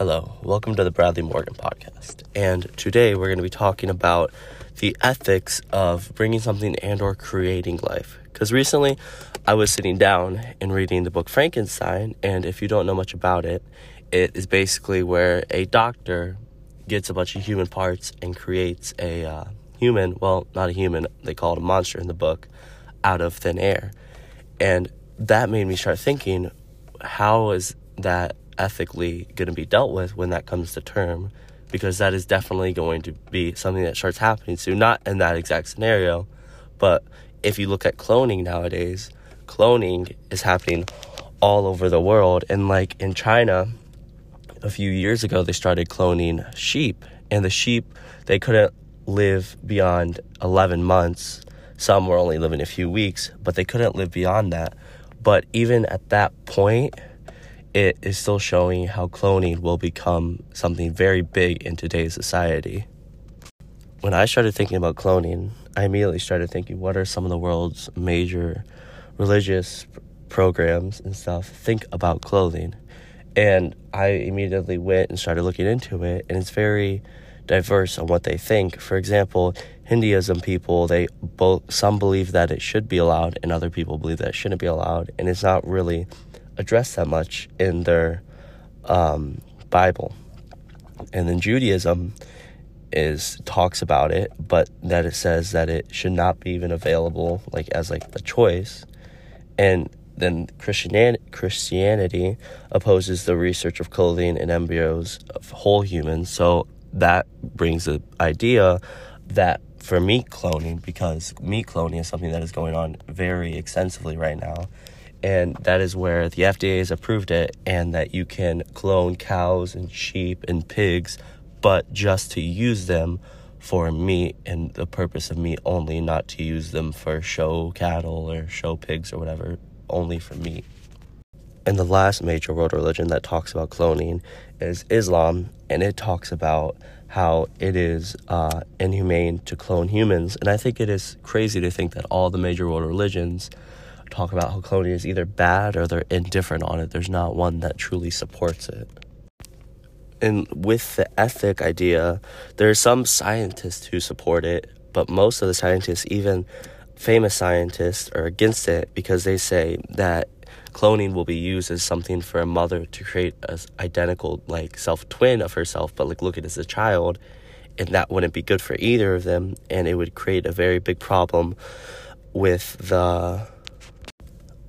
Hello, welcome to the Bradley Morgan podcast. And today we're going to be talking about the ethics of bringing something and or creating life. Cuz recently I was sitting down and reading the book Frankenstein, and if you don't know much about it, it is basically where a doctor gets a bunch of human parts and creates a uh, human, well, not a human, they call it a monster in the book, out of thin air. And that made me start thinking how is that ethically going to be dealt with when that comes to term because that is definitely going to be something that starts happening soon not in that exact scenario but if you look at cloning nowadays cloning is happening all over the world and like in China a few years ago they started cloning sheep and the sheep they couldn't live beyond 11 months. Some were only living a few weeks but they couldn't live beyond that. But even at that point it is still showing how cloning will become something very big in today's society. When I started thinking about cloning, I immediately started thinking what are some of the world's major religious programs and stuff think about cloning. And I immediately went and started looking into it, and it's very diverse on what they think. For example, Hinduism people, they both some believe that it should be allowed, and other people believe that it shouldn't be allowed, and it's not really addressed that much in their um, Bible. And then Judaism is talks about it, but that it says that it should not be even available like as like a choice. And then Christianity opposes the research of cloning and embryos of whole humans. So that brings the idea that for meat cloning, because meat cloning is something that is going on very extensively right now, and that is where the FDA has approved it, and that you can clone cows and sheep and pigs, but just to use them for meat and the purpose of meat only, not to use them for show cattle or show pigs or whatever, only for meat. And the last major world religion that talks about cloning is Islam, and it talks about how it is uh, inhumane to clone humans. And I think it is crazy to think that all the major world religions talk about how cloning is either bad or they're indifferent on it. There's not one that truly supports it. And with the ethic idea, there are some scientists who support it, but most of the scientists, even famous scientists, are against it because they say that cloning will be used as something for a mother to create an identical like self twin of herself, but like look at as a child, and that wouldn't be good for either of them, and it would create a very big problem with the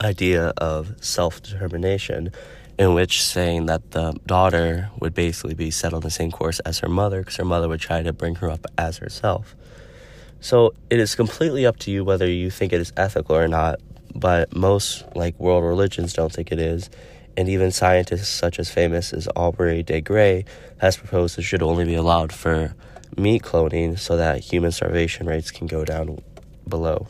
idea of self determination, in which saying that the daughter would basically be set on the same course as her mother because her mother would try to bring her up as herself. So it is completely up to you whether you think it is ethical or not, but most like world religions don't think it is. And even scientists such as famous as Aubrey de Grey has proposed it should only be allowed for meat cloning so that human starvation rates can go down below.